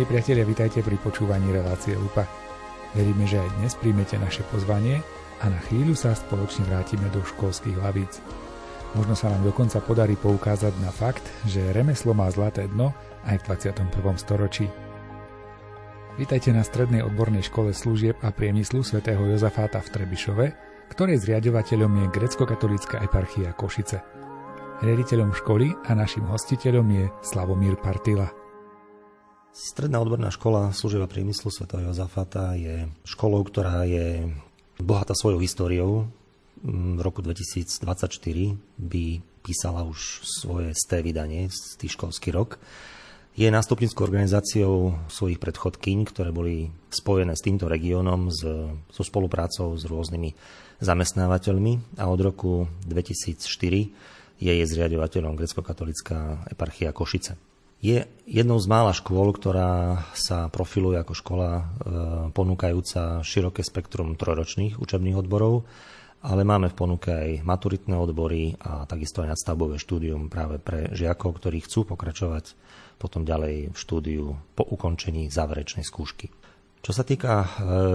Milí priatelia, vitajte pri počúvaní relácie UPA. Veríme, že aj dnes príjmete naše pozvanie a na chvíľu sa spoločne vrátime do školských lavíc. Možno sa nám dokonca podarí poukázať na fakt, že remeslo má zlaté dno aj v 21. storočí. Vítajte na Strednej odbornej škole služieb a priemyslu svätého Jozafáta v Trebišove, ktorej zriadovateľom je grecko-katolická eparchia Košice. Riaditeľom školy a našim hostiteľom je Slavomír Partila. Stredná odborná škola služieba priemyslu Sv. Jozafata je školou, ktorá je bohatá svojou históriou. V roku 2024 by písala už svoje sté vydanie, tých školský rok. Je nástupnickou organizáciou svojich predchodkyň, ktoré boli spojené s týmto regiónom, so spoluprácou s rôznymi zamestnávateľmi a od roku 2004 je jej zriadovateľom grecko-katolická eparchia Košice. Je jednou z mála škôl, ktorá sa profiluje ako škola e, ponúkajúca široké spektrum trojročných učebných odborov, ale máme v ponuke aj maturitné odbory a takisto aj nadstavbové štúdium práve pre žiakov, ktorí chcú pokračovať potom ďalej v štúdiu po ukončení záverečnej skúšky. Čo sa týka e,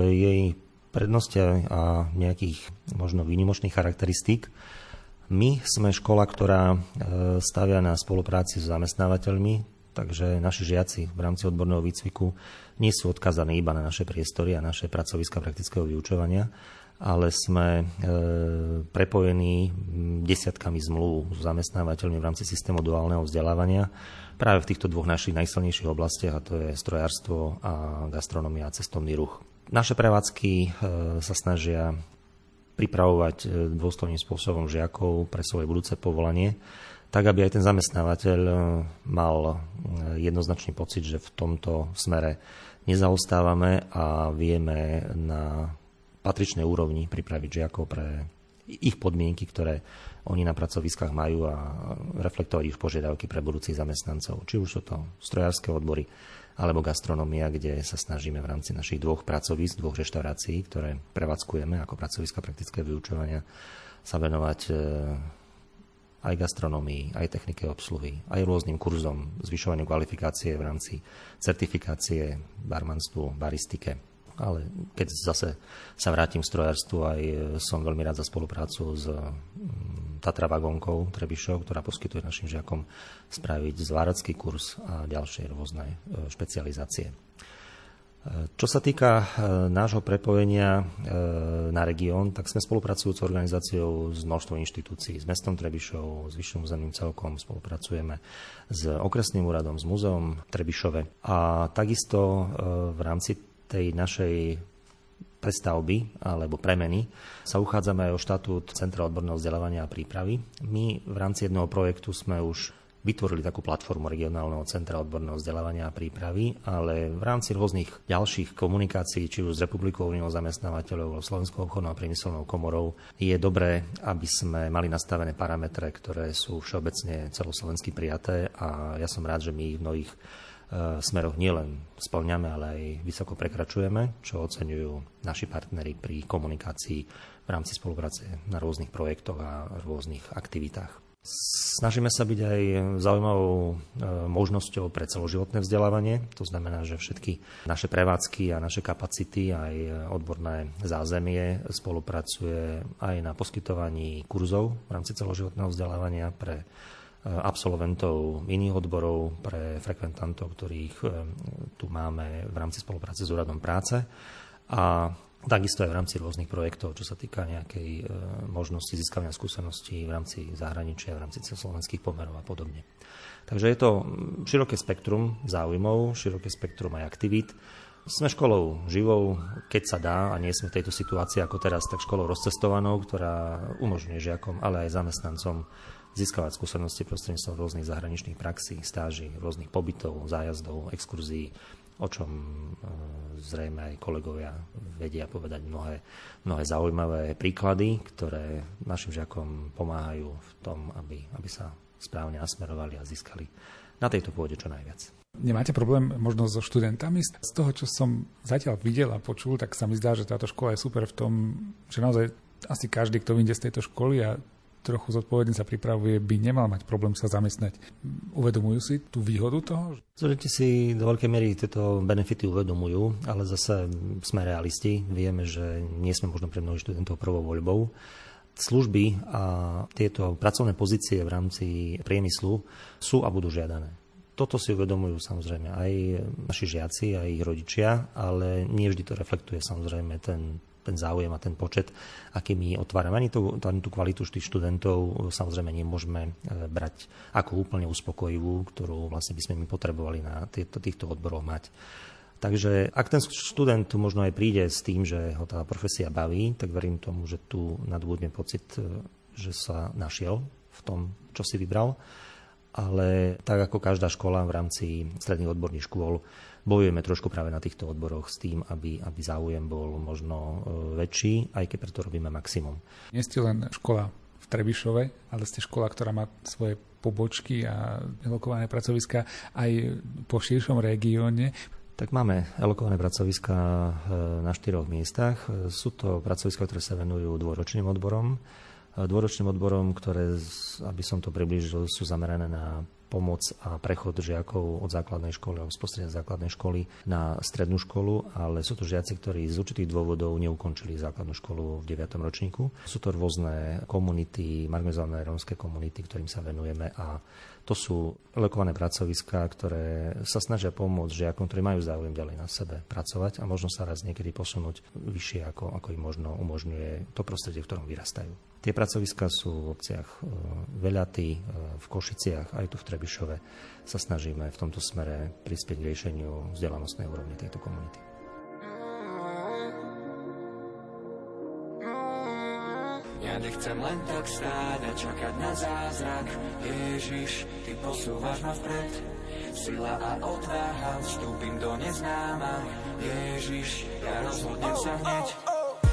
jej prednosti a nejakých možno výnimočných charakteristík, my sme škola, ktorá e, stavia na spolupráci s zamestnávateľmi, Takže naši žiaci v rámci odborného výcviku nie sú odkazaní iba na naše priestory a naše pracoviska praktického vyučovania, ale sme e, prepojení desiatkami zmluv s zamestnávateľmi v rámci systému duálneho vzdelávania práve v týchto dvoch našich najsilnejších oblastiach, a to je strojárstvo a gastronomia a cestovný ruch. Naše prevádzky e, sa snažia pripravovať e, dôstojným spôsobom žiakov pre svoje budúce povolanie tak aby aj ten zamestnávateľ e, mal e, jednoznačný pocit, že v tomto smere nezaostávame a vieme na patričnej úrovni pripraviť žiakov pre ich podmienky, ktoré oni na pracoviskách majú a reflektovať ich požiadavky pre budúcich zamestnancov. Či už sú to strojárske odbory alebo gastronomia, kde sa snažíme v rámci našich dvoch pracovisk, dvoch reštaurácií, ktoré prevádzkujeme ako pracoviska praktické vyučovania, sa venovať e, aj gastronomii, aj technike obsluhy, aj rôznym kurzom zvyšovania kvalifikácie v rámci certifikácie barmanstvu, baristike. Ale keď zase sa vrátim k strojárstvu, aj som veľmi rád za spoluprácu s Tatra Vagonkou Trebišov, ktorá poskytuje našim žiakom spraviť zváracký kurz a ďalšie rôzne e, špecializácie. Čo sa týka e, nášho prepojenia e, na región, tak sme spolupracujúcou organizáciou s množstvom inštitúcií, s mestom Trebišov, s Vyšším územným celkom, spolupracujeme s okresným úradom, s múzeom Trebišove a takisto e, v rámci tej našej prestavby alebo premeny sa uchádzame aj o štatút Centra odborného vzdelávania a prípravy. My v rámci jedného projektu sme už vytvorili takú platformu regionálneho centra odborného vzdelávania a prípravy, ale v rámci rôznych ďalších komunikácií, či už s Republikou unijnou zamestnávateľov, Slovenskou obchodnou a priemyselnou komorou, je dobré, aby sme mali nastavené parametre, ktoré sú všeobecne celoslovensky prijaté a ja som rád, že my v mnohých e, smeroch nielen splňame, ale aj vysoko prekračujeme, čo oceňujú naši partnery pri komunikácii v rámci spolupráce na rôznych projektoch a rôznych aktivitách. Snažíme sa byť aj zaujímavou e, možnosťou pre celoživotné vzdelávanie. To znamená, že všetky naše prevádzky a naše kapacity, aj odborné zázemie spolupracuje aj na poskytovaní kurzov v rámci celoživotného vzdelávania pre e, absolventov iných odborov, pre frekventantov, ktorých e, tu máme v rámci spolupráce s úradom práce. A Takisto aj v rámci rôznych projektov, čo sa týka nejakej e, možnosti získania skúseností v rámci zahraničia, v rámci slovenských pomerov a podobne. Takže je to široké spektrum záujmov, široké spektrum aj aktivít. Sme školou živou, keď sa dá a nie sme v tejto situácii ako teraz, tak školou rozcestovanou, ktorá umožňuje žiakom, ale aj zamestnancom získavať skúsenosti prostredníctvom rôznych zahraničných praxí, stáží, rôznych pobytov, zájazdov, exkurzií, o čom e, zrejme aj kolegovia vedia povedať mnohé, mnohé zaujímavé príklady, ktoré našim žiakom pomáhajú v tom, aby, aby sa správne nasmerovali a získali na tejto pôde čo najviac. Nemáte problém možno so študentami? Z toho, čo som zatiaľ videl a počul, tak sa mi zdá, že táto škola je super v tom, že naozaj asi každý, kto vyjde z tejto školy a trochu zodpovedne sa pripravuje, by nemal mať problém sa zamestnať. Uvedomujú si tú výhodu toho? Studenti si do veľkej miery tieto benefity uvedomujú, ale zase sme realisti. Vieme, že nie sme možno pre mnohých študentov prvou voľbou. Služby a tieto pracovné pozície v rámci priemyslu sú a budú žiadané. Toto si uvedomujú samozrejme aj naši žiaci, aj ich rodičia, ale nie vždy to reflektuje samozrejme ten ten záujem a ten počet, aký my otvárame. Ani tú, tú kvalitu tých študentov samozrejme nemôžeme e, brať ako úplne uspokojivú, ktorú vlastne by sme my potrebovali na týchto, týchto odboroch mať. Takže ak ten študent tu možno aj príde s tým, že ho tá profesia baví, tak verím tomu, že tu nadbudne pocit, e, že sa našiel v tom, čo si vybral. Ale tak ako každá škola v rámci stredných odborných škôl, bojujeme trošku práve na týchto odboroch s tým, aby, aby záujem bol možno e, väčší, aj keď preto robíme maximum. Nie ste len škola v Trebišove, ale ste škola, ktorá má svoje pobočky a elokované pracoviska aj po širšom regióne. Tak máme elokované pracoviska e, na štyroch miestach. Sú to pracoviska, ktoré sa venujú dôročným odborom. E, dôročným odborom, ktoré, aby som to približil, sú zamerané na pomoc a prechod žiakov od základnej školy alebo z základnej školy na strednú školu, ale sú to žiaci, ktorí z určitých dôvodov neukončili základnú školu v 9. ročníku. Sú to rôzne komunity, marginalizované rómske komunity, ktorým sa venujeme a to sú lekované pracoviská, ktoré sa snažia pomôcť žiakom, ktorí majú záujem ďalej na sebe pracovať a možno sa raz niekedy posunúť vyššie, ako, ako im možno umožňuje to prostredie, v ktorom vyrastajú. Tie pracoviská sú v obciach e, Veľaty, e, v Košiciach, aj tu v Trebišove. Sa snažíme v tomto smere prispieť k riešeniu vzdelanostnej úrovne tejto komunity. Ja nechcem len tak stáť a čakať na zázrak. Ježiš, Ty posúvaš ma vpred. Sila a odvaha, vstúpim do neznáma. Ježiš, ja rozhodnem sa hneď.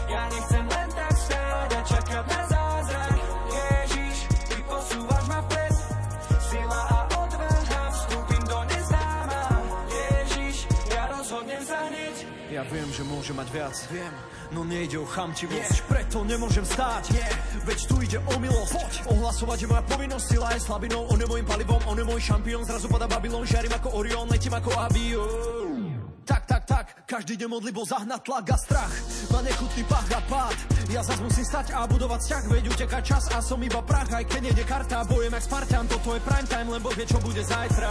Ja nechcem len tak stáť a čakať na zázrak môže mať viac. Viem no nejde o chamtivosť Nie. Preto nemôžem stáť, Nie. veď tu ide o milosť. Poď. Ohlasovať je moja povinnosť, sila je slabinou On je môjim palivom, on je môj šampión. Zrazu pada Babylon, žiarím ako Orion, letím ako avión tak, tak, tak, každý deň modlibo zahnať tlak a strach. Má nechutný pach a pád. Ja zas musím stať a budovať vzťah. Veď uteká čas a som iba prach. Aj keď nejde karta, bojem jak Spartan. Toto je prime time, lebo vie čo bude zajtra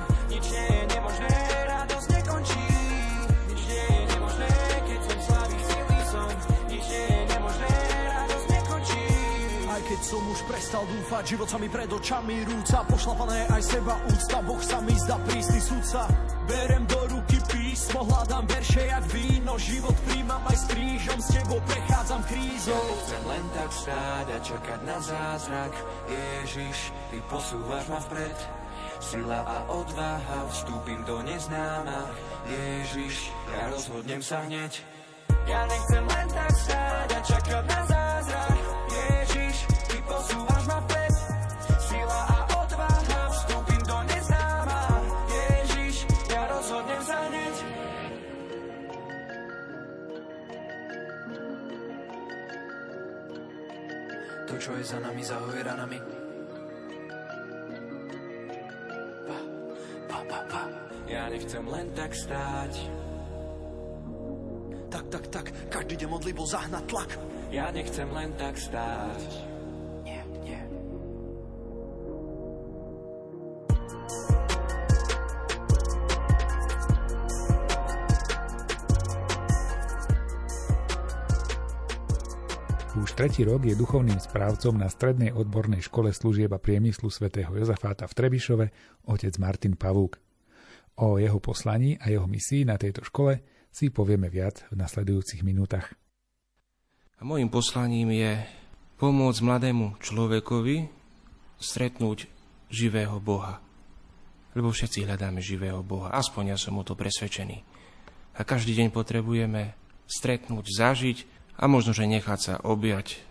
radosť nekončí Nič nie je nemožné, keď som slabý, silný som Nič nie je keď som už prestal dúfať, život sa mi pred očami rúca, pošlapané aj seba úcta, Boh sa mi zdá prísny súdca. Berem do ruky písmo, hľadám verše jak víno, život príjmam aj s krížom, s tebou prechádzam krízou. Ja nechcem len tak stáť a čakať na zázrak, Ježiš, ty posúvaš ma vpred. Sila a odvaha, vstúpim do neznáma, Ježiš, ja rozhodnem sa hneď. Ja nechcem len tak stáť a čakať na zázrak, Ježiš, posúvaš ma vpred. Sila a odvaha, vstúpim do neznáma. Ježiš, ja rozhodnem sa hneď. To, čo je za nami, zahoj ranami pa, pa, pa. Ja nechcem len tak stáť. Tak, tak, tak, každý deň modlí bol zahnať tlak. Ja nechcem len tak stáť tretí rok je duchovným správcom na Strednej odbornej škole služieb a priemyslu svätého Jozafáta v Trebišove otec Martin Pavúk. O jeho poslaní a jeho misii na tejto škole si povieme viac v nasledujúcich minútach. A môjim poslaním je pomôcť mladému človekovi stretnúť živého Boha. Lebo všetci hľadáme živého Boha, aspoň ja som o to presvedčený. A každý deň potrebujeme stretnúť, zažiť a možno, že nechať sa objať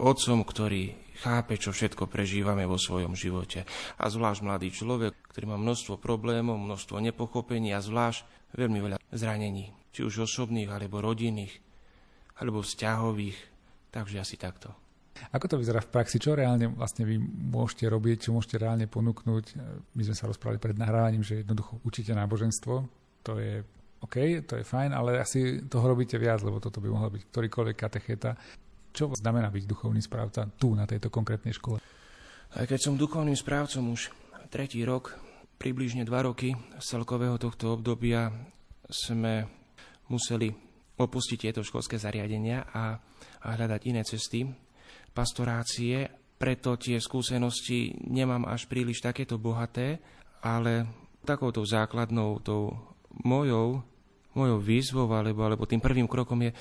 otcom, ktorý chápe, čo všetko prežívame vo svojom živote. A zvlášť mladý človek, ktorý má množstvo problémov, množstvo nepochopení a zvlášť veľmi veľa zranení, či už osobných, alebo rodinných, alebo vzťahových. Takže asi takto. Ako to vyzerá v praxi? Čo reálne vlastne vy môžete robiť? Čo môžete reálne ponúknuť? My sme sa rozprávali pred nahrávaním, že jednoducho učíte náboženstvo. To je OK, to je fajn, ale asi toho robíte viac, lebo toto by mohla byť ktorýkoľvek katecheta. Čo znamená byť duchovný správca tu na tejto konkrétnej škole? Aj keď som duchovným správcom už tretí rok, približne dva roky z celkového tohto obdobia sme museli opustiť tieto školské zariadenia a, a hľadať iné cesty pastorácie, preto tie skúsenosti nemám až príliš takéto bohaté, ale takouto základnou tou mojou, mojou výzvou alebo, alebo tým prvým krokom je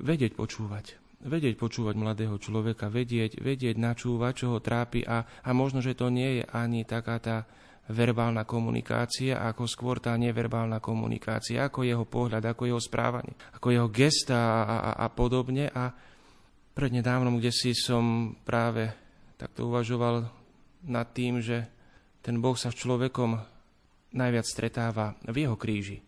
vedieť počúvať vedieť počúvať mladého človeka, vedieť, vedieť načúvať, čo ho trápi a, a možno, že to nie je ani taká tá verbálna komunikácia, ako skôr tá neverbálna komunikácia, ako jeho pohľad, ako jeho správanie, ako jeho gesta a, a, a podobne. A prednedávnom, kde si som práve takto uvažoval nad tým, že ten Boh sa s človekom najviac stretáva v jeho kríži.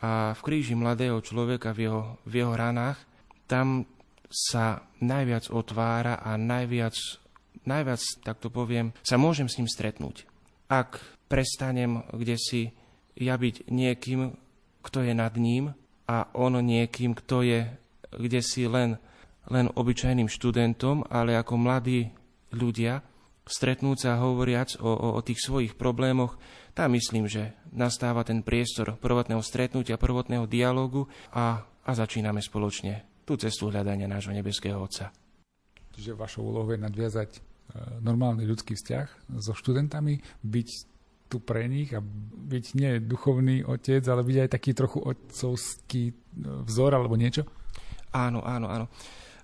A v kríži mladého človeka, v jeho, v jeho ranách, tam sa najviac otvára a najviac, najviac, tak poviem, sa môžem s ním stretnúť. Ak prestanem kde si ja byť niekým, kto je nad ním a on niekým, kto je kde si len, len obyčajným študentom, ale ako mladí ľudia, stretnúť sa hovoriac o, o, o tých svojich problémoch, tam myslím, že nastáva ten priestor prvotného stretnutia, prvotného dialogu a, a začíname spoločne tú cestu hľadania nášho nebeského Otca. Čiže vašou úlohou je nadviazať e, normálny ľudský vzťah so študentami, byť tu pre nich a byť nie duchovný otec, ale byť aj taký trochu otcovský e, vzor alebo niečo? Áno, áno, áno.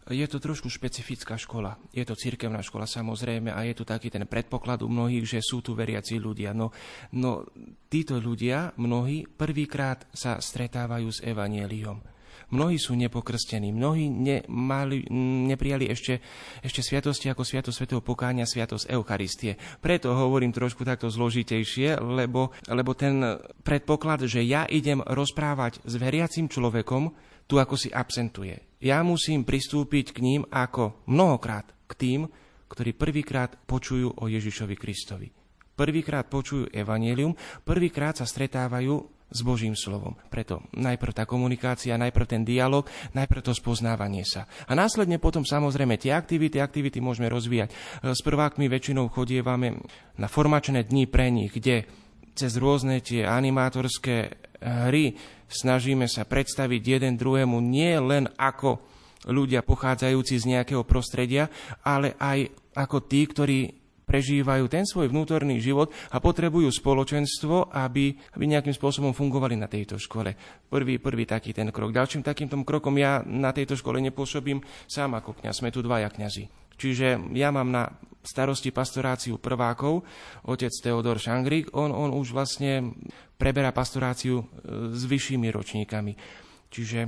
Je to trošku špecifická škola. Je to cirkevná škola samozrejme a je tu taký ten predpoklad u mnohých, že sú tu veriaci ľudia. No, no títo ľudia, mnohí, prvýkrát sa stretávajú s evanieliom Mnohí sú nepokrstení, mnohí nemali, neprijali ešte, ešte sviatosti ako sviatosť svetého pokánia, sviatosť Eucharistie. Preto hovorím trošku takto zložitejšie, lebo, lebo ten predpoklad, že ja idem rozprávať s veriacim človekom, tu ako si absentuje. Ja musím pristúpiť k ním ako mnohokrát k tým, ktorí prvýkrát počujú o Ježišovi Kristovi. Prvýkrát počujú evanelium, prvýkrát sa stretávajú s Božím slovom. Preto najprv tá komunikácia, najprv ten dialog, najprv to spoznávanie sa. A následne potom samozrejme tie aktivity, aktivity môžeme rozvíjať. S prvákmi väčšinou chodievame na formačné dni pre nich, kde cez rôzne tie animátorské hry snažíme sa predstaviť jeden druhému nie len ako ľudia pochádzajúci z nejakého prostredia, ale aj ako tí, ktorí prežívajú ten svoj vnútorný život a potrebujú spoločenstvo, aby, aby nejakým spôsobom fungovali na tejto škole. Prvý, prvý taký ten krok. Ďalším takýmto krokom ja na tejto škole nepôsobím sám ako kňaz. Sme tu dvaja kňazi. Čiže ja mám na starosti pastoráciu prvákov, otec Teodor Šangrik, on, on už vlastne preberá pastoráciu e, s vyššími ročníkami. Čiže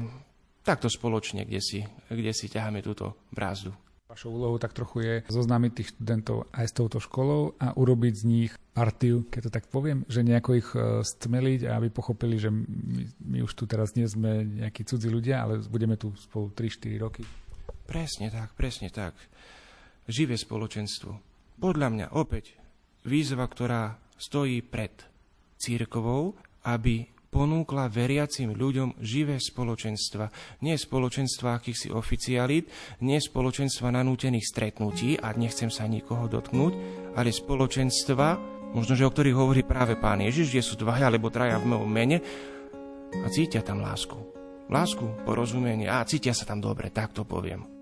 takto spoločne, kde si, kde si ťaháme túto brázdu. Vašou úlohou tak trochu je zoznámiť tých študentov aj s touto školou a urobiť z nich partiu, keď to tak poviem, že nejako ich e, stmeliť a aby pochopili, že my, my už tu teraz nie sme nejakí cudzí ľudia, ale budeme tu spolu 3-4 roky. Presne tak, presne tak. Živé spoločenstvo. Podľa mňa opäť výzva, ktorá stojí pred církovou, aby ponúkla veriacim ľuďom živé spoločenstva. Nie spoločenstva akýchsi oficialít, nie spoločenstva nanútených stretnutí a nechcem sa nikoho dotknúť, ale spoločenstva, možno, že o ktorých hovorí práve pán Ježiš, že sú dvaja alebo traja v mojom mene a cítia tam lásku. Lásku, porozumenie a cítia sa tam dobre, tak to poviem.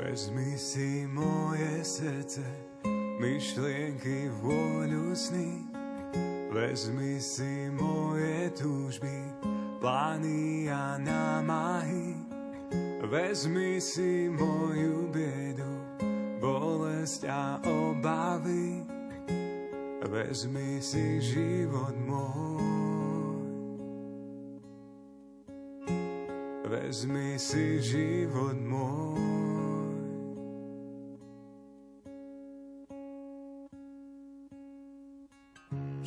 Vezmi si moje srdce, myšlienky, vôľu, sny, Vezmi si moje túžby, plány a námahy. Vezmi si moju biedu, bolesť a obavy. Vezmi si život môj. Vezmi si život môj.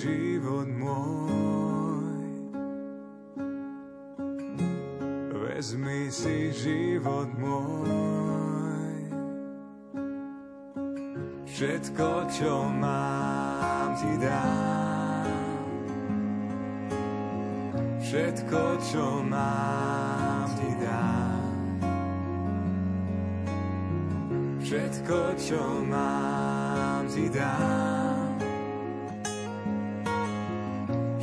Život môj. Vezmi si život môj. Všetko, čo mám, ti dám. Všetko, čo mám, ti dám. Všetko, čo mám, ti dám.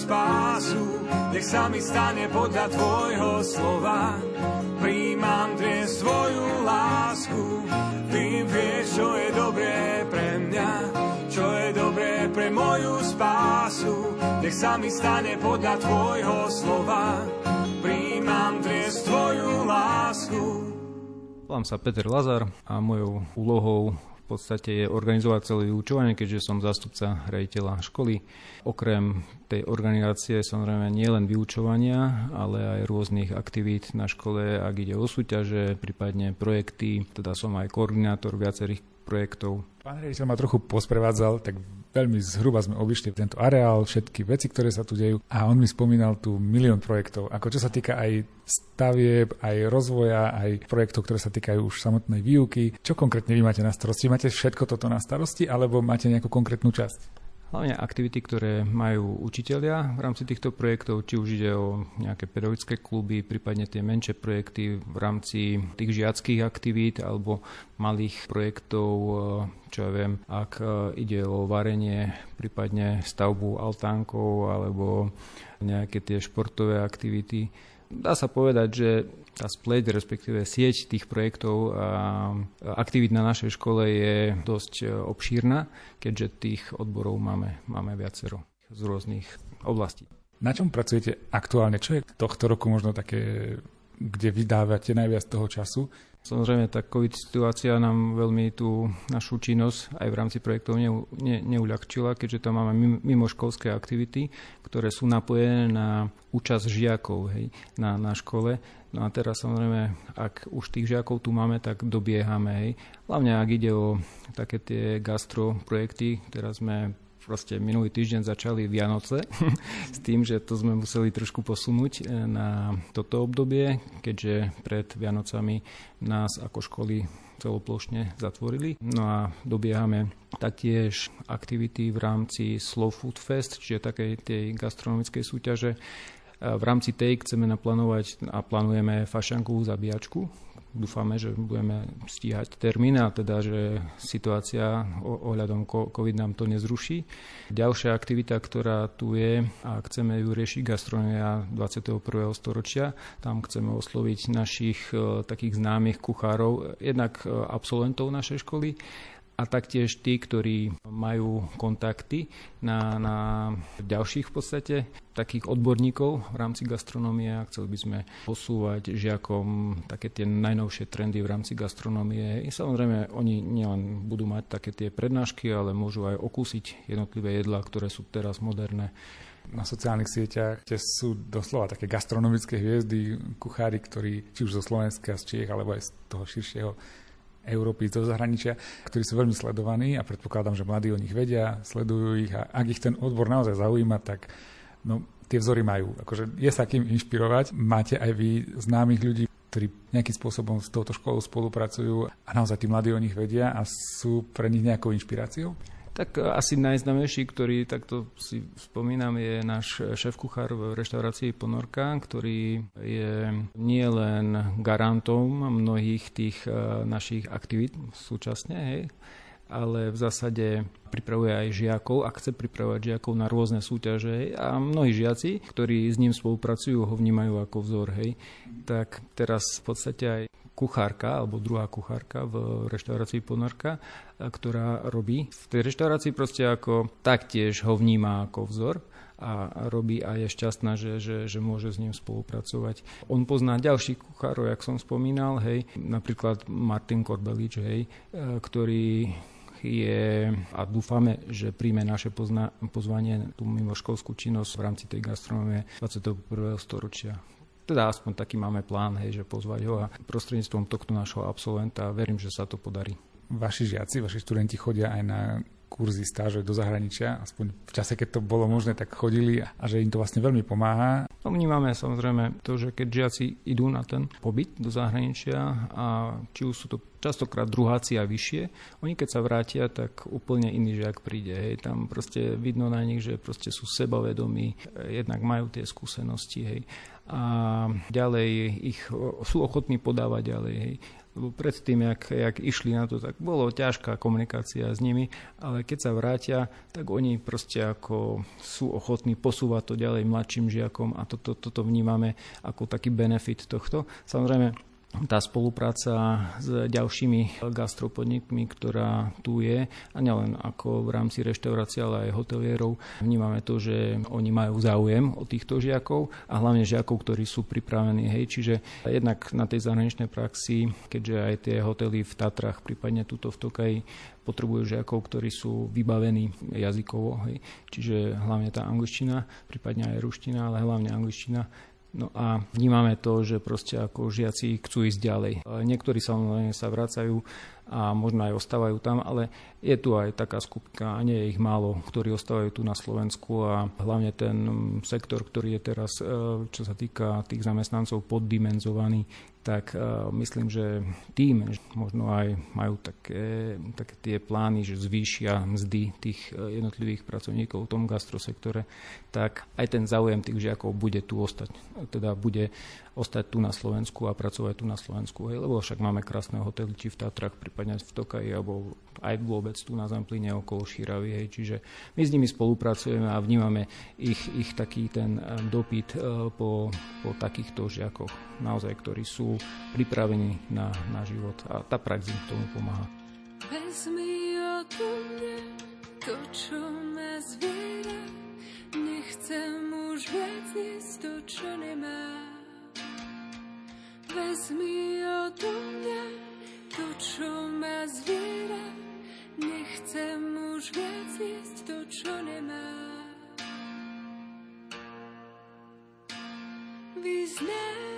spásu. Nech sa mi stane podľa Tvojho slova príjmam dnes svoju lásku. Ty vieš, čo je dobré pre mňa, čo je dobré pre moju spásu. Nech sa mi stane podľa tvojho slova. Príjmam dnes tvoju lásku. Volám sa Peter Lazar a mojou úlohou podstate je organizovať celé vyučovanie, keďže som zástupca rejiteľa školy. Okrem tej organizácie samozrejme nie len vyučovania, ale aj rôznych aktivít na škole, ak ide o súťaže, prípadne projekty. Teda som aj koordinátor viacerých projektov. Pán riaditeľ ma trochu posprevádzal, tak veľmi zhruba sme obišli tento areál, všetky veci, ktoré sa tu dejú a on mi spomínal tu milión projektov, ako čo sa týka aj stavieb, aj rozvoja, aj projektov, ktoré sa týkajú už samotnej výuky. Čo konkrétne vy máte na starosti? Máte všetko toto na starosti alebo máte nejakú konkrétnu časť? Hlavne aktivity, ktoré majú učitelia v rámci týchto projektov, či už ide o nejaké pedagogické kluby, prípadne tie menšie projekty v rámci tých žiackých aktivít alebo malých projektov, e, čo ja viem, ak e, ide o varenie, prípadne stavbu altánkov alebo nejaké tie športové aktivity. Dá sa povedať, že tá spleť, respektíve sieť tých projektov a aktivít na našej škole je dosť e, obšírna, keďže tých odborov máme, máme viacero z rôznych oblastí. Na čom pracujete aktuálne? Čo je tohto roku možno také, kde vydávate najviac toho času? Samozrejme, tá COVID situácia nám veľmi tú našu činnosť aj v rámci projektov ne, ne, neuľahčila, keďže tam máme mimoškolské aktivity, ktoré sú napojené na účasť žiakov hej, na, na škole. No a teraz samozrejme, ak už tých žiakov tu máme, tak dobiehame. Hej. Hlavne ak ide o také tie gastro projekty, teraz sme proste minulý týždeň začali Vianoce s tým, že to sme museli trošku posunúť e, na toto obdobie, keďže pred Vianocami nás ako školy celoplošne zatvorili. No a dobiehame taktiež aktivity v rámci Slow Food Fest, čiže takej tej gastronomickej súťaže. V rámci tej chceme naplánovať a plánujeme fašankovú zabíjačku, dúfame, že budeme stíhať termín a teda, že situácia ohľadom COVID nám to nezruší. Ďalšia aktivita, ktorá tu je a chceme ju riešiť gastronomia 21. storočia, tam chceme osloviť našich e, takých známych kuchárov, jednak e, absolventov našej školy, a taktiež tí, ktorí majú kontakty na, na ďalších v podstate takých odborníkov v rámci gastronómie chceli by sme posúvať žiakom také tie najnovšie trendy v rámci gastronómie. I samozrejme, oni nielen budú mať také tie prednášky, ale môžu aj okúsiť jednotlivé jedlá, ktoré sú teraz moderné na sociálnych sieťach, kde sú doslova také gastronomické hviezdy, kuchári, ktorí či už zo Slovenska, z Čiech, alebo aj z toho širšieho Európy zo zahraničia, ktorí sú veľmi sledovaní a predpokladám, že mladí o nich vedia, sledujú ich a ak ich ten odbor naozaj zaujíma, tak no, tie vzory majú. Akože je sa kým inšpirovať. Máte aj vy známych ľudí, ktorí nejakým spôsobom s touto školou spolupracujú a naozaj tí mladí o nich vedia a sú pre nich nejakou inšpiráciou? Tak e, asi najznamejší, ktorý takto si spomínam, je náš šéf-kuchár v reštaurácii Ponorka, ktorý je nielen garantom mnohých tých e, našich aktivít súčasne, hej, ale v zásade pripravuje aj žiakov a chce pripravovať žiakov na rôzne súťaže a mnohí žiaci, ktorí s ním spolupracujú, ho vnímajú ako vzor. Hej. Tak teraz v podstate aj kuchárka, alebo druhá kuchárka v reštaurácii Ponarka, ktorá robí. V tej reštaurácii proste ako taktiež ho vníma ako vzor a robí a je šťastná, že, že, že môže s ním spolupracovať. On pozná ďalších kuchárov, jak som spomínal, hej, napríklad Martin Korbelič, hej, ktorý je a dúfame, že príjme naše pozna, pozvanie tú mimoškolskú činnosť v rámci tej gastronómie 21. storočia. Teda aspoň taký máme plán, hej, že pozvať ho a prostredníctvom tohto nášho absolventa verím, že sa to podarí. Vaši žiaci, vaši študenti chodia aj na kurzy stáže do zahraničia, aspoň v čase, keď to bolo možné, tak chodili a že im to vlastne veľmi pomáha. Vnímame samozrejme to, že keď žiaci idú na ten pobyt do zahraničia a či už sú to častokrát druháci a vyššie, oni keď sa vrátia, tak úplne iný žiak príde. Hej. Tam proste vidno na nich, že proste sú sebavedomí, jednak majú tie skúsenosti. Hej a ďalej ich sú ochotní podávať ďalej. Hej. Predtým, jak, jak išli na to, tak bolo ťažká komunikácia s nimi, ale keď sa vrátia, tak oni proste ako sú ochotní posúvať to ďalej mladším žiakom a toto, toto vnímame ako taký benefit tohto. Samozrejme, tá spolupráca s ďalšími gastropodnikmi, ktorá tu je, a nielen ako v rámci reštaurácie, ale aj hotelierov, vnímame to, že oni majú záujem o týchto žiakov a hlavne žiakov, ktorí sú pripravení. Hej. Čiže jednak na tej zahraničnej praxi, keďže aj tie hotely v Tatrach, prípadne tuto v Tokaji, potrebujú žiakov, ktorí sú vybavení jazykovo. Hej. Čiže hlavne tá angličtina, prípadne aj ruština, ale hlavne angličtina No a vnímame to, že proste ako žiaci chcú ísť ďalej. Niektorí samozrejme sa vracajú a možno aj ostávajú tam, ale je tu aj taká skupina, a nie je ich málo, ktorí ostávajú tu na Slovensku a hlavne ten sektor, ktorý je teraz, e, čo sa týka tých zamestnancov, poddimenzovaný, tak uh, myslím, že tým možno aj majú také, také tie plány, že zvýšia mzdy tých e, jednotlivých pracovníkov v tom gastrosektore, tak aj ten záujem tých žiakov bude tu ostať. Teda bude ostať tu na Slovensku a pracovať tu na Slovensku. Hej, lebo však máme krásne hotely, či v Tatrach, prípadne v Tokaji, alebo aj vôbec tu na Zamplíne okolo Šíravy. Hej. Čiže my s nimi spolupracujeme a vnímame ich, ich taký ten eh, dopyt eh, po, po takýchto žiakoch, naozaj, ktorí sú pripravení na, na život a tá prax im tomu pomáha. Vezmi od mňa to, čo ma zviera, nechcem už viac to, čo nemá. Vezmi odo mňa to, čo ma zviera, nechcem už viac jesť to, čo nemá. Vyznám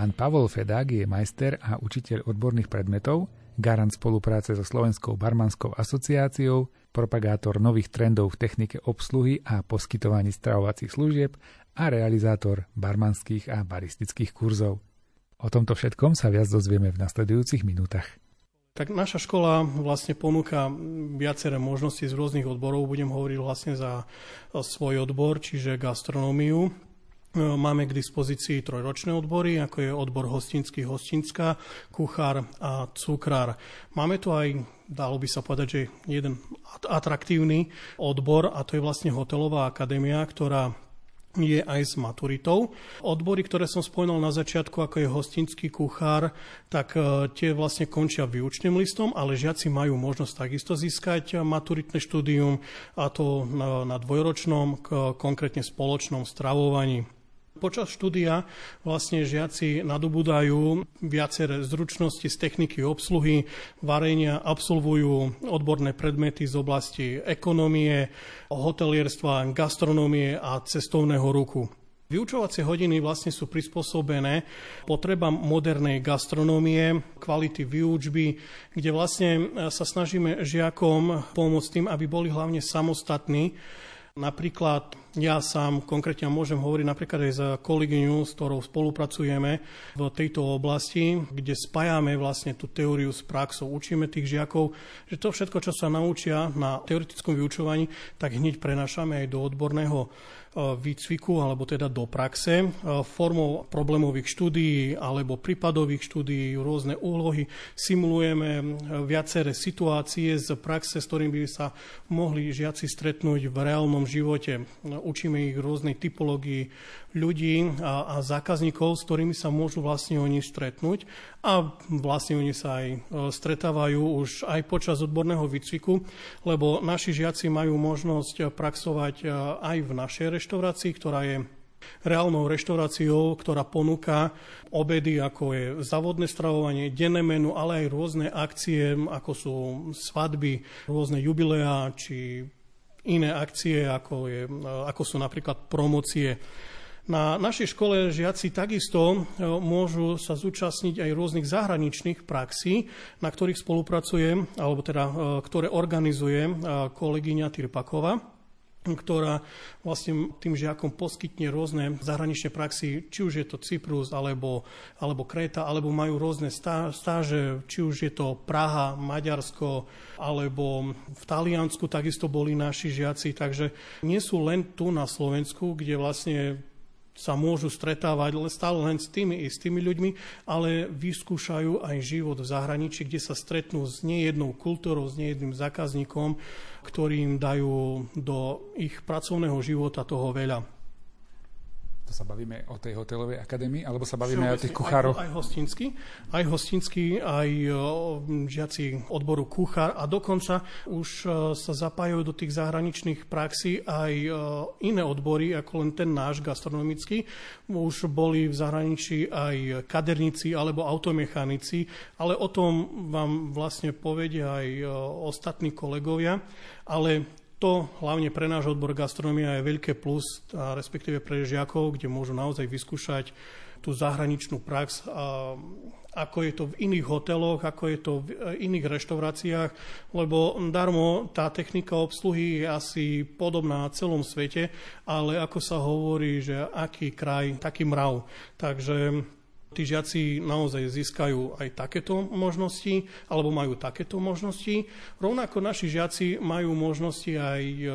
Pán Pavol Fedák je majster a učiteľ odborných predmetov, garant spolupráce so Slovenskou barmanskou asociáciou, propagátor nových trendov v technike obsluhy a poskytovaní stravovacích služieb a realizátor barmanských a baristických kurzov. O tomto všetkom sa viac dozvieme v nasledujúcich minútach. Tak naša škola vlastne ponúka viaceré možnosti z rôznych odborov. Budem hovoriť vlastne za svoj odbor, čiže gastronómiu. Máme k dispozícii trojročné odbory, ako je odbor hostinský, hostinská, kuchár a cukrár. Máme tu aj, dalo by sa povedať, že jeden atraktívny odbor a to je vlastne hotelová akadémia, ktorá je aj s maturitou. Odbory, ktoré som spomínal na začiatku, ako je hostinský kuchár, tak e, tie vlastne končia výučným listom, ale žiaci majú možnosť takisto získať maturitné štúdium a to na, na dvojročnom, konkrétne spoločnom stravovaní. Počas štúdia vlastne žiaci nadobúdajú viaceré zručnosti z techniky obsluhy, varenia, absolvujú odborné predmety z oblasti ekonomie, hotelierstva, gastronómie a cestovného ruchu. Vyučovacie hodiny vlastne sú prispôsobené potrebám modernej gastronómie, kvality výučby, kde vlastne sa snažíme žiakom pomôcť tým, aby boli hlavne samostatní. Napríklad ja sám konkrétne môžem hovoriť napríklad aj za kolegyňu, s ktorou spolupracujeme v tejto oblasti, kde spájame vlastne tú teóriu s praxou. Učíme tých žiakov, že to všetko, čo sa naučia na teoretickom vyučovaní, tak hneď prenášame aj do odborného výcviku alebo teda do praxe formou problémových štúdií alebo prípadových štúdií, rôzne úlohy. Simulujeme viaceré situácie z praxe, s ktorými by sa mohli žiaci stretnúť v reálnom živote. Učíme ich rôznej typológii ľudí a, a zákazníkov, s ktorými sa môžu vlastne oni stretnúť a vlastne oni sa aj stretávajú už aj počas odborného výcviku, lebo naši žiaci majú možnosť praxovať aj v našej reštaurácii, ktorá je reálnou reštauráciou, ktorá ponúka obedy, ako je závodné stravovanie, denné menu, ale aj rôzne akcie, ako sú svadby, rôzne jubileá, či iné akcie, ako, je, ako sú napríklad promocie. Na našej škole žiaci takisto môžu sa zúčastniť aj rôznych zahraničných praxí, na ktorých spolupracuje, alebo teda ktoré organizuje kolegyňa Tirpakova ktorá vlastne tým žiakom poskytne rôzne zahraničné praxi, či už je to Cyprus, alebo, alebo Kréta, alebo majú rôzne stáže, či už je to Praha, Maďarsko, alebo v Taliansku takisto boli naši žiaci, takže nie sú len tu na Slovensku, kde vlastne sa môžu stretávať stále len s tými istými ľuďmi, ale vyskúšajú aj život v zahraničí, kde sa stretnú s nejednou kultúrou, s nejedným zákazníkom, ktorým dajú do ich pracovného života toho veľa to sa bavíme o tej hotelovej akadémii, alebo sa bavíme aj o tých kuchároch? Aj, aj hostinsky, aj hostinsky, aj žiaci odboru kuchár a dokonca už sa zapájajú do tých zahraničných praxí aj iné odbory, ako len ten náš gastronomický. Už boli v zahraničí aj kaderníci alebo automechanici, ale o tom vám vlastne povedia aj ostatní kolegovia. Ale to hlavne pre náš odbor gastronomia je veľké plus, a respektíve pre žiakov, kde môžu naozaj vyskúšať tú zahraničnú prax, a ako je to v iných hoteloch, ako je to v iných reštauráciách, lebo darmo tá technika obsluhy je asi podobná na celom svete, ale ako sa hovorí, že aký kraj, taký mrav. Takže Tí žiaci naozaj získajú aj takéto možnosti, alebo majú takéto možnosti. Rovnako naši žiaci majú možnosti aj e,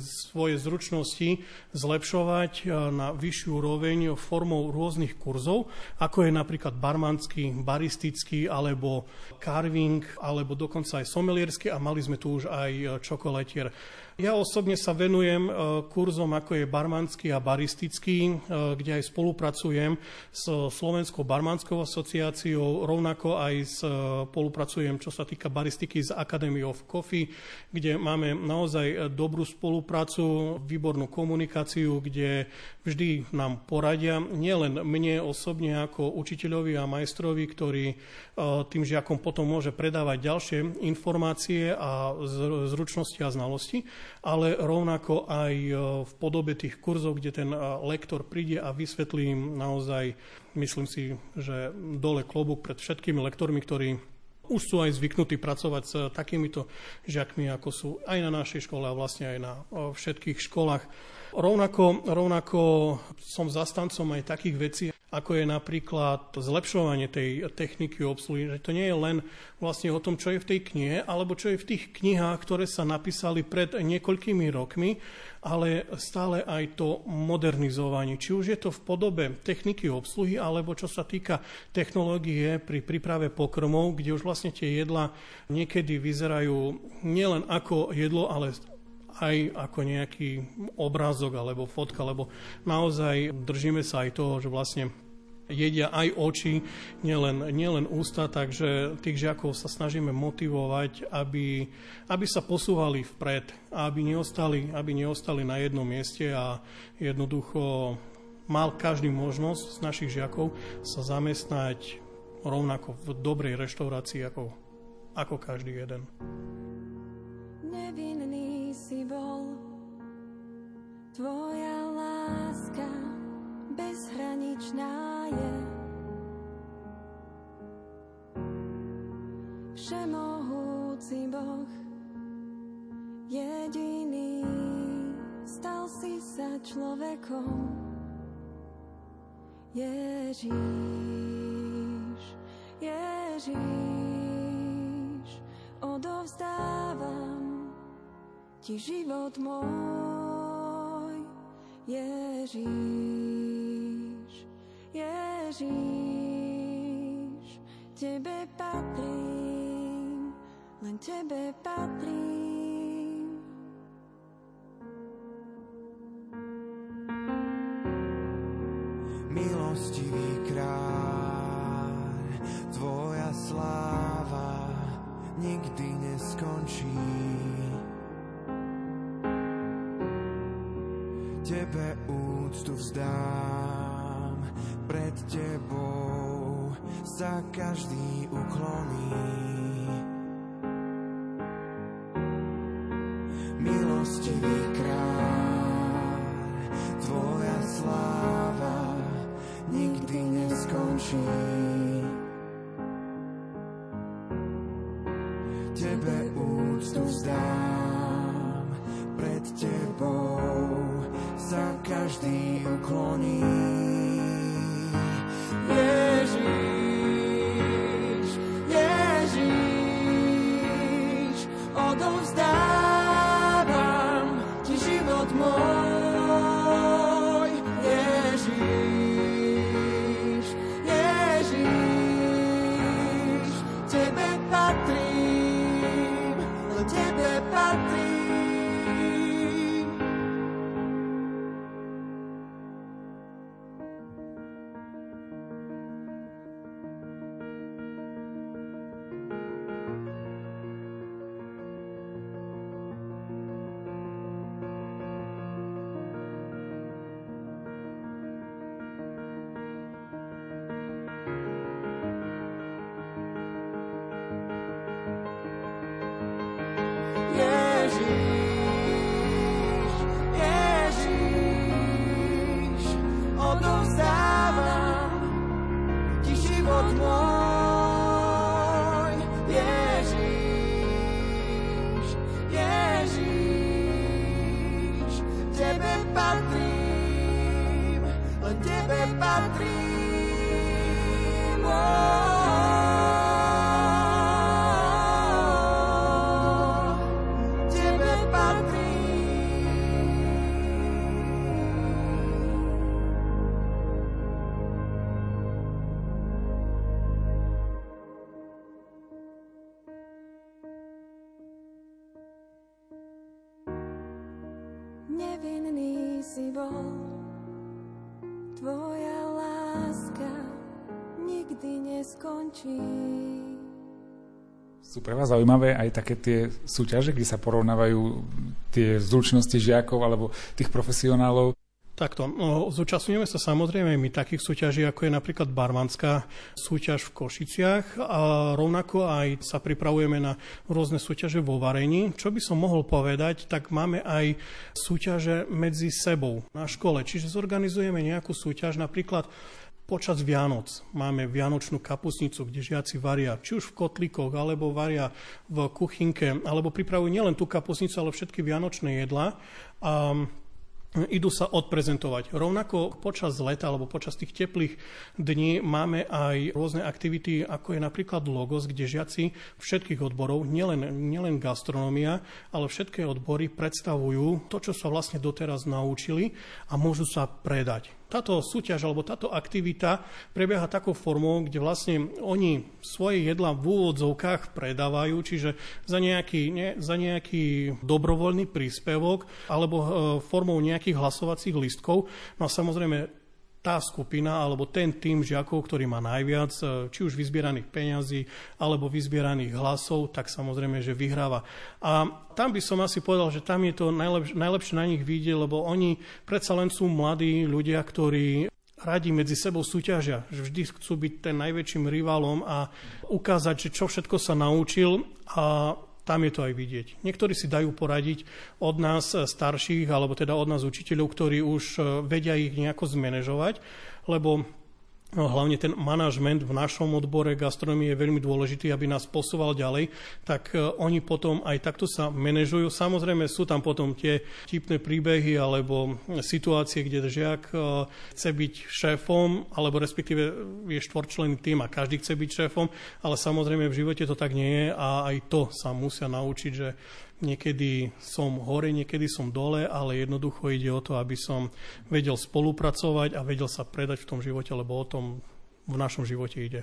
svoje zručnosti zlepšovať e, na vyššiu úroveň formou rôznych kurzov, ako je napríklad barmanský, baristický, alebo carving, alebo dokonca aj someliersky a mali sme tu už aj e, čokoletier. Ja osobne sa venujem kurzom ako je barmanský a baristický, kde aj spolupracujem s Slovenskou barmanskou asociáciou, rovnako aj e, spolupracujem, čo sa týka baristiky z Academy of Coffee, kde máme naozaj dobrú spoluprácu, výbornú komunikáciu, kde vždy nám poradia, nielen mne osobne ako učiteľovi a majstrovi, ktorý tým žiakom potom môže predávať ďalšie informácie a zručnosti a znalosti, ale rovnako aj e, v podobe tých kurzov, kde ten e, lektor príde a vysvetlí im naozaj, myslím si, že dole klobúk pred všetkými lektormi, ktorí už sú aj zvyknutí pracovať s takýmito žiakmi, ako sú aj na našej škole a vlastne aj na e, všetkých školách. Rovnako, rovnako som zastancom aj takých vecí, ako je napríklad zlepšovanie tej techniky obsluhy. Že to nie je len vlastne o tom, čo je v tej knihe, alebo čo je v tých knihách, ktoré sa napísali pred niekoľkými rokmi, ale stále aj to modernizovanie. Či už je to v podobe techniky obsluhy, alebo čo sa týka technológie pri príprave pokrmov, kde už vlastne tie jedla niekedy vyzerajú nielen ako jedlo, ale aj ako nejaký obrázok alebo fotka, lebo naozaj držíme sa aj toho, že vlastne jedia aj oči, nielen, nielen ústa, takže tých žiakov sa snažíme motivovať, aby, aby sa posúvali vpred, aby neostali, aby neostali na jednom mieste a jednoducho mal každý možnosť z našich žiakov sa zamestnať rovnako v dobrej reštaurácii ako, ako každý jeden. Nevinný si bol, tvoja láska bezhraničná je. Všemohúci Boh, jediný, stal si sa človekom. Ježíš, Ježíš, ti život môj. Ježíš, Ježíš, Tebe patrím, len Tebe patrím. Sú pre vás zaujímavé aj také tie súťaže, kde sa porovnávajú tie zručnosti žiakov alebo tých profesionálov? Takto, no, zúčastňujeme sa samozrejme my takých súťaží, ako je napríklad barmanská súťaž v Košiciach a rovnako aj sa pripravujeme na rôzne súťaže vo varení. Čo by som mohol povedať, tak máme aj súťaže medzi sebou na škole, čiže zorganizujeme nejakú súťaž, napríklad Počas Vianoc máme Vianočnú kapusnicu, kde žiaci varia, či už v kotlíkoch, alebo varia v kuchynke, alebo pripravujú nielen tú kapusnicu, ale všetky vianočné jedlá. A idú sa odprezentovať. Rovnako počas leta alebo počas tých teplých dní máme aj rôzne aktivity, ako je napríklad Logos, kde žiaci všetkých odborov, nielen, nielen gastronómia, ale všetké odbory predstavujú to, čo sa vlastne doteraz naučili a môžu sa predať. Táto súťaž alebo táto aktivita prebieha takou formou, kde vlastne oni svoje jedla v úvodzovkách predávajú, čiže za nejaký, ne, za nejaký dobrovoľný príspevok alebo e, formou nejakých hlasovacích listkov. No a samozrejme tá skupina alebo ten tým žiakov, ktorý má najviac, e, či už vyzbieraných peňazí alebo vyzbieraných hlasov, tak samozrejme, že vyhráva. A tam by som asi povedal, že tam je to najlepš- najlepšie na nich vidieť, lebo oni predsa len sú mladí ľudia, ktorí radi medzi sebou súťažia, že vždy chcú byť ten najväčším rivalom a ukázať, že čo všetko sa naučil a tam je to aj vidieť. Niektorí si dajú poradiť od nás eh, starších, alebo teda od nás učiteľov, ktorí už eh, vedia ich nejako zmanéžovať, lebo hlavne ten manažment v našom odbore gastronomie je veľmi dôležitý, aby nás posúval ďalej, tak e, oni potom aj takto sa manažujú. Samozrejme sú tam potom tie tipné príbehy alebo situácie, kde žiak e, chce byť šéfom, alebo respektíve je štvorčlenný tým a každý chce byť šéfom, ale samozrejme v živote to tak nie je a aj to sa musia naučiť, že niekedy som hore, niekedy som dole, ale jednoducho ide o to, aby som vedel spolupracovať a vedel sa predať v tom živote, lebo o tom v našom živote ide.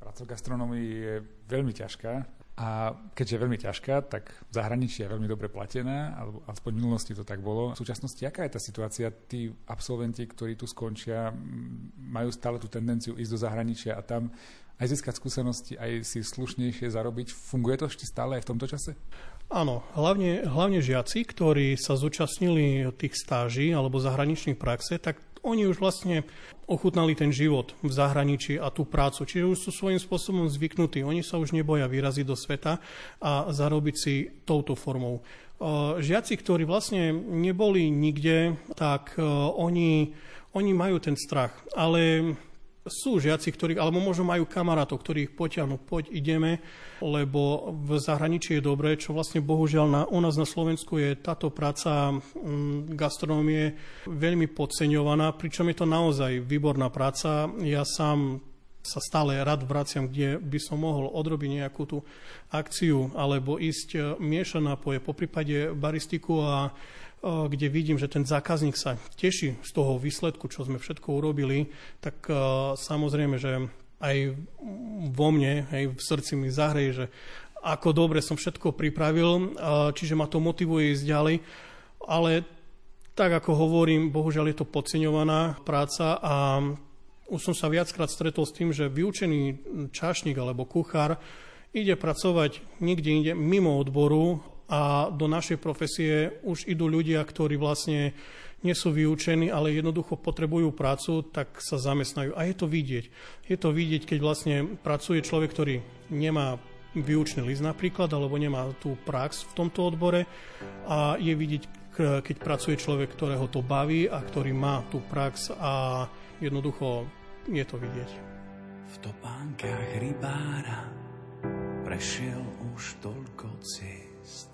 Práca v gastronómii je veľmi ťažká a keďže je veľmi ťažká, tak v zahraničí je veľmi dobre platená, alebo aspoň v minulosti to tak bolo. V súčasnosti, aká je tá situácia? Tí absolventi, ktorí tu skončia, majú stále tú tendenciu ísť do zahraničia a tam aj získať skúsenosti, aj si slušnejšie zarobiť. Funguje to ešte stále aj v tomto čase? Áno, hlavne, hlavne žiaci, ktorí sa zúčastnili tých stáží alebo zahraničných praxe, tak oni už vlastne ochutnali ten život v zahraničí a tú prácu. Čiže už sú svojím spôsobom zvyknutí. Oni sa už neboja vyraziť do sveta a zarobiť si touto formou. Žiaci, ktorí vlastne neboli nikde, tak oni, oni majú ten strach. Ale sú žiaci, ktorí, alebo možno majú kamarátov, ktorí ich potiahnu, poď ideme, lebo v zahraničí je dobré, čo vlastne bohužiaľ na, u nás na Slovensku je táto práca mm, gastronómie veľmi podceňovaná, pričom je to naozaj výborná práca. Ja sám sa stále rád vraciam, kde by som mohol odrobiť nejakú tú akciu alebo ísť e, miešať nápoje, po prípade baristiku a kde vidím, že ten zákazník sa teší z toho výsledku, čo sme všetko urobili, tak samozrejme, že aj vo mne, hej, v srdci mi zahreje, že ako dobre som všetko pripravil, čiže ma to motivuje ísť ďalej. Ale tak ako hovorím, bohužiaľ je to podceňovaná práca a už som sa viackrát stretol s tým, že vyučený čašník alebo kuchár ide pracovať niekde inde mimo odboru a do našej profesie už idú ľudia, ktorí vlastne nie sú vyučení, ale jednoducho potrebujú prácu, tak sa zamestnajú. A je to vidieť. Je to vidieť, keď vlastne pracuje človek, ktorý nemá vyučný list napríklad, alebo nemá tú prax v tomto odbore a je vidieť, keď pracuje človek, ktorého to baví a ktorý má tú prax a jednoducho je to vidieť. V topánkach rybára prešiel už toľko ciest.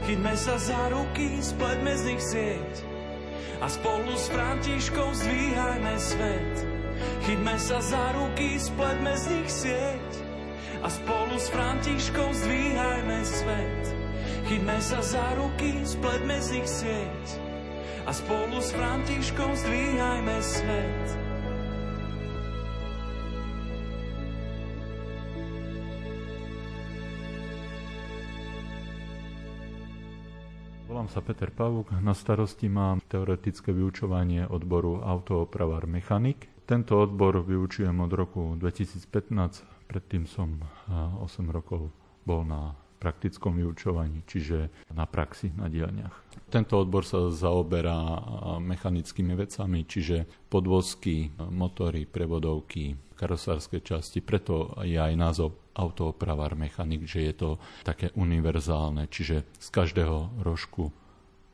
Chytme sa za ruky, spletme z nich sieť a spolu s Františkom zdvíhajme svet. Chytme sa za ruky, spletme z nich sieť a spolu s Františkom zdvíhajme svet. Chytme sa za ruky, spletme z nich sieť a spolu s Františkom zdvíhajme svet. Volám sa Peter Pavuk, na starosti mám teoretické vyučovanie odboru autoopravár mechanik. Tento odbor vyučujem od roku 2015, predtým som 8 rokov bol na praktickom vyučovaní, čiže na praxi na dielniach. Tento odbor sa zaoberá mechanickými vecami, čiže podvozky, motory, prevodovky, karosárske časti, preto je aj názov autoopravár mechanik, že je to také univerzálne, čiže z každého rožku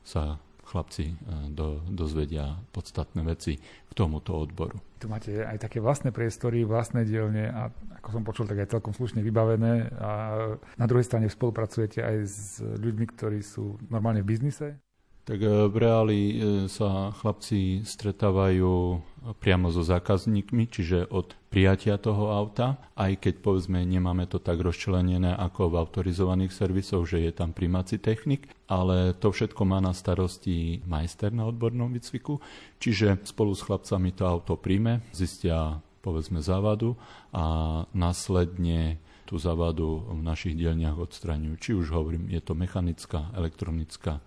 sa chlapci e, do, dozvedia podstatné veci k tomuto odboru. Tu máte aj také vlastné priestory, vlastné dielne a ako som počul, tak aj celkom slušne vybavené a na druhej strane spolupracujete aj s ľuďmi, ktorí sú normálne v biznise? Tak e, v reáli e, sa chlapci stretávajú priamo so zákazníkmi, čiže od prijatia toho auta, aj keď povedzme nemáme to tak rozčlenené ako v autorizovaných servisoch, že je tam primáci technik, ale to všetko má na starosti majster na odbornom výcviku, čiže spolu s chlapcami to auto príjme, zistia povedzme závadu a následne tú závadu v našich dielniach odstraňujú. Či už hovorím, je to mechanická, elektronická,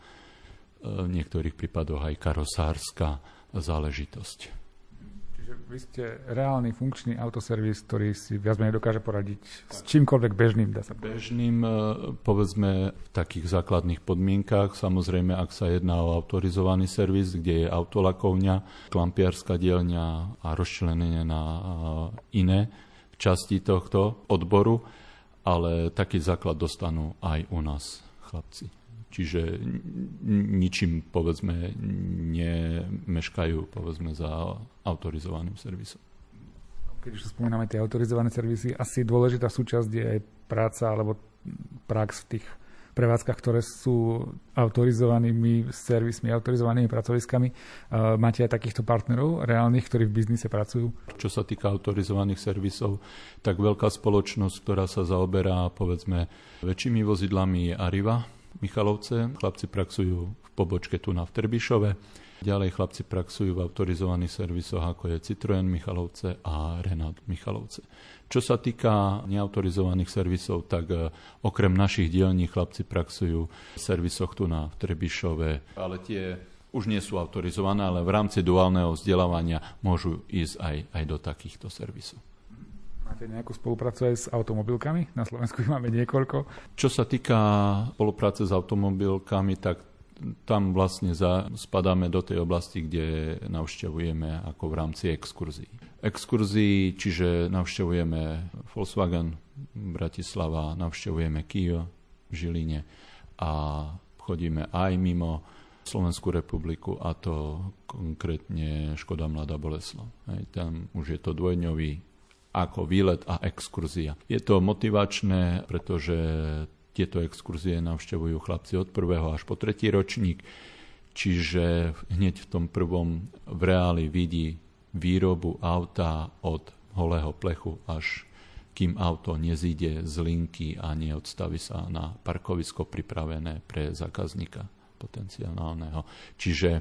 v niektorých prípadoch aj karosárska záležitosť. Čiže vy ste reálny funkčný autoservis, ktorý si viac menej dokáže poradiť s čímkoľvek bežným, dá sa povedať. Bežným, e, povedzme, v takých základných podmienkách, samozrejme, ak sa jedná o autorizovaný servis, kde je autolakovňa, klampiarská dielňa a rozčlenenie na e, iné časti tohto odboru, ale taký základ dostanú aj u nás chlapci. Čiže ničím, povedzme, nemeškajú, povedzme, za autorizovaným servisom. Keď už spomíname tie autorizované servisy, asi dôležitá súčasť je aj práca alebo prax v tých prevádzkach, ktoré sú autorizovanými servismi, autorizovanými pracoviskami. Máte aj takýchto partnerov reálnych, ktorí v biznise pracujú? Čo sa týka autorizovaných servisov, tak veľká spoločnosť, ktorá sa zaoberá povedzme väčšími vozidlami je Arriva, Michalovce. Chlapci praxujú v pobočke tu na v Trbišove. Ďalej chlapci praxujú v autorizovaných servisoch, ako je Citroen Michalovce a Renault Michalovce. Čo sa týka neautorizovaných servisov, tak e, okrem našich dielní chlapci praxujú v servisoch tu na Trebišove, ale tie už nie sú autorizované, ale v rámci duálneho vzdelávania môžu ísť aj, aj do takýchto servisov. Máte nejakú spoluprácu aj s automobilkami? Na Slovensku ich máme niekoľko. Čo sa týka spolupráce s automobilkami, tak tam vlastne za, spadáme do tej oblasti, kde navštevujeme ako v rámci exkurzií. Exkurzii, čiže navštevujeme Volkswagen Bratislava, navštevujeme Kia v Žiline a chodíme aj mimo Slovenskú republiku a to konkrétne Škoda Mladá Boleslav. Hej, tam už je to dvojňový ako výlet a exkurzia. Je to motivačné, pretože tieto exkurzie navštevujú chlapci od prvého až po tretí ročník, čiže hneď v tom prvom v reáli vidí výrobu auta od holého plechu až kým auto nezíde z linky a neodstaví sa na parkovisko pripravené pre zákazníka potenciálneho. Čiže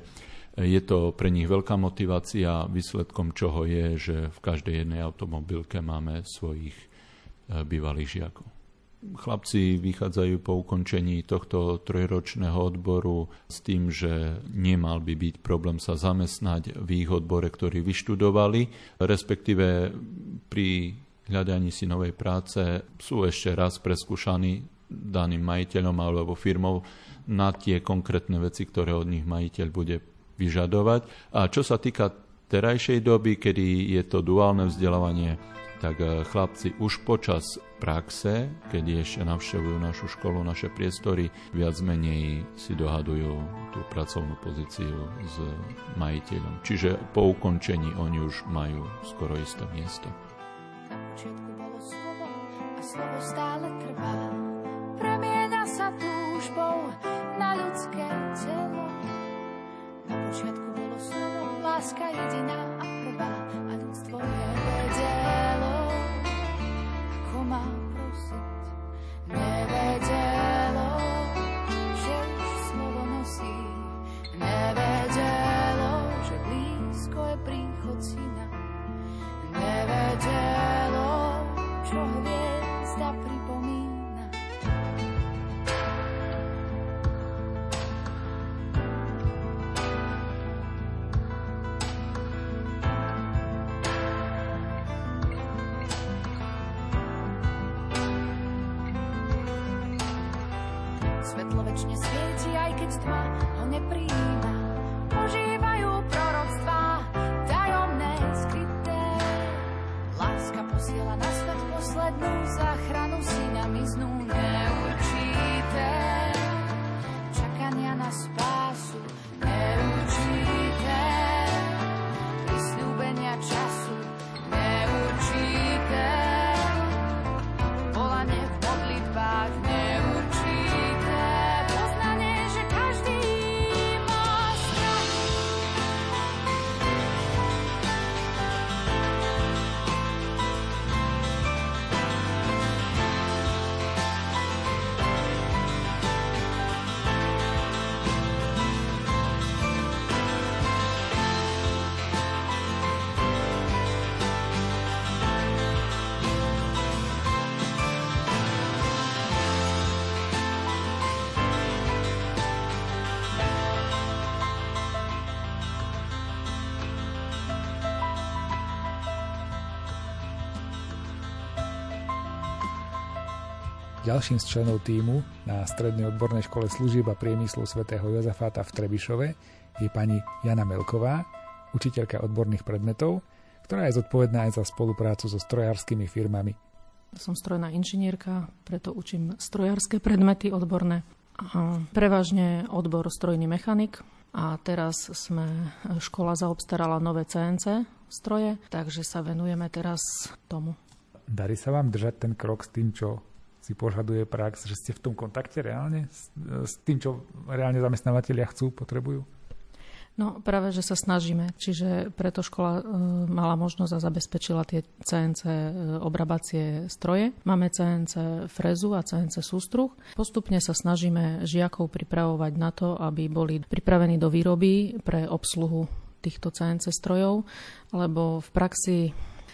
je to pre nich veľká motivácia, výsledkom čoho je, že v každej jednej automobilke máme svojich eh, bývalých žiakov. Chlapci vychádzajú po ukončení tohto trojročného odboru s tým, že nemal by byť problém sa zamestnať v ich odbore, ktorý vyštudovali, respektíve pri hľadaní si novej práce sú ešte raz preskúšaní daným majiteľom alebo firmou na tie konkrétne veci, ktoré od nich majiteľ bude vyžadovať. A čo sa týka terajšej doby, kedy je to duálne vzdelávanie, tak e, chlapci už počas praxe, keď ešte navštevujú našu školu, naše priestory, viac menej si dohadujú tú pracovnú pozíciu s majiteľom. Čiže po ukončení oni už majú skoro isté miesto. Na počiatku bolo slovo a slovo stále trvá. Premiena sa túžbou na ľudské telo. Počiatku bolo slovo, láska jediná a prvá a ľudstvo nevedelo, ako má prosiť. Nevedelo, že už slovo nosí. Nevedelo, že blízko je príchod syna. Nevedelo, čo hviezda pripomína. Svieti, Ďalším z členov týmu na Strednej odbornej škole služieb a priemyslu svätého Jozafáta v Trebišove je pani Jana Melková, učiteľka odborných predmetov, ktorá je zodpovedná aj za spoluprácu so strojárskymi firmami. Som strojná inžinierka, preto učím strojárske predmety odborné. Prevažne odbor strojný mechanik. A teraz sme, škola zaobstarala nové CNC stroje, takže sa venujeme teraz tomu. Darí sa vám držať ten krok s tým, čo si požaduje prax, že ste v tom kontakte reálne s, s tým, čo reálne zamestnávateľia chcú, potrebujú? No práve, že sa snažíme, čiže preto škola e, mala možnosť a zabezpečila tie CNC e, obrabacie stroje. Máme CNC frezu a CNC sústruh. Postupne sa snažíme žiakov pripravovať na to, aby boli pripravení do výroby pre obsluhu týchto CNC strojov, lebo v praxi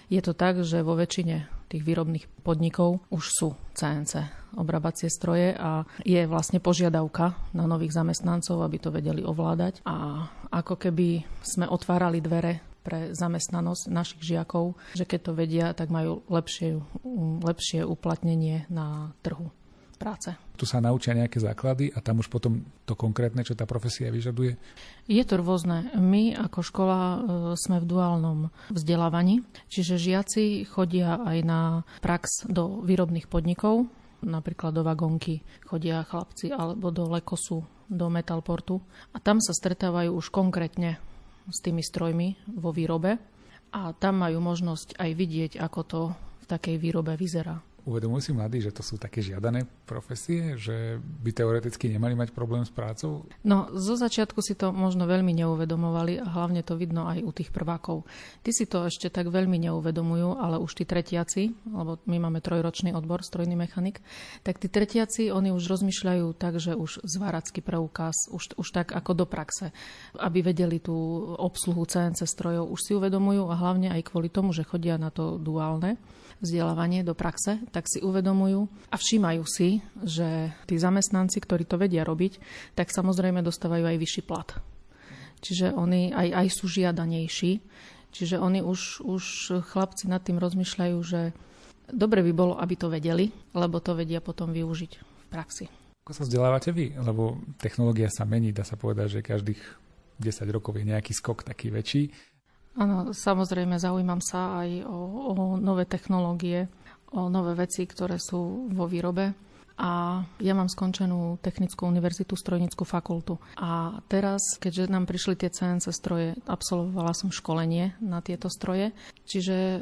je to tak, že vo väčšine tých výrobných podnikov už sú CNC obrabacie stroje a je vlastne požiadavka na nových zamestnancov, aby to vedeli ovládať. A ako keby sme otvárali dvere pre zamestnanosť našich žiakov, že keď to vedia, tak majú lepšie, lepšie uplatnenie na trhu práce. Tu sa naučia nejaké základy a tam už potom to konkrétne, čo tá profesia vyžaduje? Je to rôzne. My ako škola e, sme v duálnom vzdelávaní, čiže žiaci chodia aj na prax do výrobných podnikov, napríklad do vagonky chodia chlapci alebo do Lekosu, do Metalportu a tam sa stretávajú už konkrétne s tými strojmi vo výrobe a tam majú možnosť aj vidieť, ako to v takej výrobe vyzerá. Uvedomujú si mladí, že to sú také žiadané profesie, že by teoreticky nemali mať problém s prácou? No, zo začiatku si to možno veľmi neuvedomovali a hlavne to vidno aj u tých prvákov. Ty si to ešte tak veľmi neuvedomujú, ale už tí tretiaci, lebo my máme trojročný odbor, strojný mechanik, tak tí tretiaci, oni už rozmýšľajú tak, že už zváracký preukaz, už, už tak ako do praxe, aby vedeli tú obsluhu CNC strojov, už si uvedomujú a hlavne aj kvôli tomu, že chodia na to duálne vzdelávanie do praxe, tak si uvedomujú a všímajú si, že tí zamestnanci, ktorí to vedia robiť, tak samozrejme dostávajú aj vyšší plat. Čiže oni aj, aj sú žiadanejší. Čiže oni už, už chlapci nad tým rozmýšľajú, že dobre by bolo, aby to vedeli, lebo to vedia potom využiť v praxi. Ako sa vzdelávate vy? Lebo technológia sa mení, dá sa povedať, že každých 10 rokov je nejaký skok taký väčší. Áno, samozrejme zaujímam sa aj o, o nové technológie, o nové veci, ktoré sú vo výrobe. A ja mám skončenú technickú univerzitu, strojnickú fakultu. A teraz, keďže nám prišli tie CNC stroje, absolvovala som školenie na tieto stroje. Čiže e,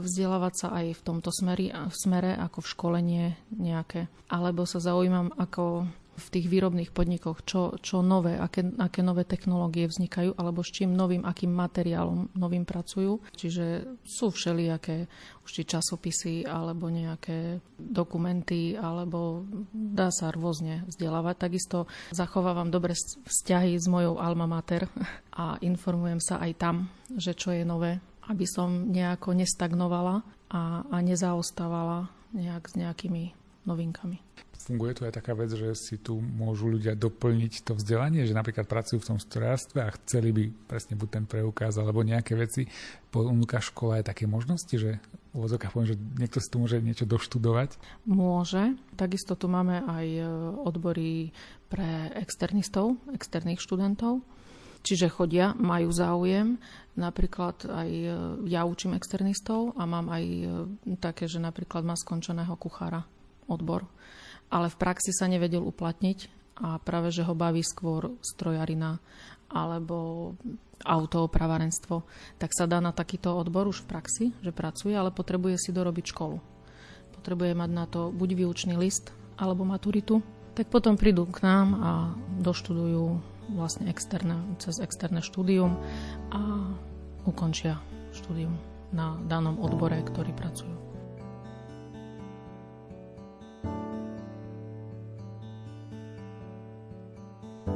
vzdelávať sa aj v tomto smeri, v smere ako v školenie nejaké. Alebo sa zaujímam, ako v tých výrobných podnikoch, čo, čo nové, aké, aké nové technológie vznikajú, alebo s čím novým, akým materiálom novým pracujú. Čiže sú všelijaké už či časopisy, alebo nejaké dokumenty, alebo dá sa rôzne vzdelávať. Takisto zachovávam dobre vzťahy s mojou alma mater a informujem sa aj tam, že čo je nové, aby som nejako nestagnovala a, a nezaostávala nejak s nejakými novinkami funguje tu aj taká vec, že si tu môžu ľudia doplniť to vzdelanie, že napríklad pracujú v tom strojárstve a chceli by presne buď ten preukaz alebo nejaké veci. Ponúka škola aj také možnosti, že uvozokách poviem, že niekto si tu môže niečo doštudovať? Môže. Takisto tu máme aj e, odbory pre externistov, externých študentov. Čiže chodia, majú záujem. Napríklad aj e, ja učím externistov a mám aj e, také, že napríklad má skončeného kuchára odbor ale v praxi sa nevedel uplatniť a práve, že ho baví skôr strojarina alebo autoopravárenstvo, tak sa dá na takýto odbor už v praxi, že pracuje, ale potrebuje si dorobiť školu. Potrebuje mať na to buď výučný list alebo maturitu, tak potom prídu k nám a doštudujú vlastne externé, cez externé štúdium a ukončia štúdium na danom odbore, ktorý pracujú.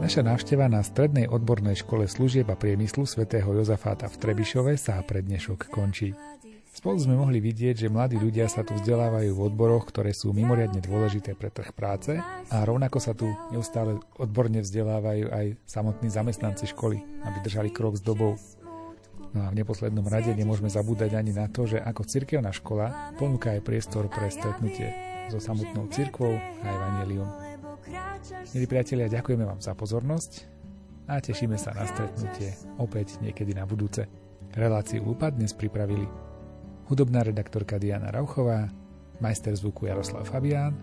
Naša návšteva na Strednej odbornej škole služieb a priemyslu svätého Jozafáta v Trebišove sa pre dnešok končí. Spolu sme mohli vidieť, že mladí ľudia sa tu vzdelávajú v odboroch, ktoré sú mimoriadne dôležité pre trh práce a rovnako sa tu neustále odborne vzdelávajú aj samotní zamestnanci školy, aby držali krok s dobou. No a v neposlednom rade nemôžeme zabúdať ani na to, že ako cirkevná škola ponúka aj priestor pre stretnutie so samotnou cirkvou a evanelium. Milí priatelia, ďakujeme vám za pozornosť a tešíme sa na stretnutie opäť niekedy na budúce. Reláciu Lupa dnes pripravili hudobná redaktorka Diana Rauchová, majster zvuku Jaroslav Fabián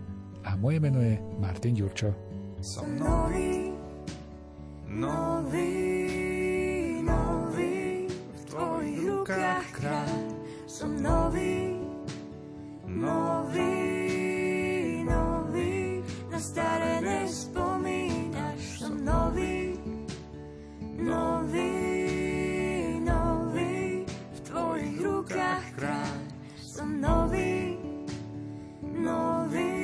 a moje meno je Martin Ďurčo. Som nový, nový, nový, v tvojich rukách kráľ. Som nový, nový, na staré nespomínaš, som nový, nový, nový, v tvojich rukách kráľ, som nový, nový.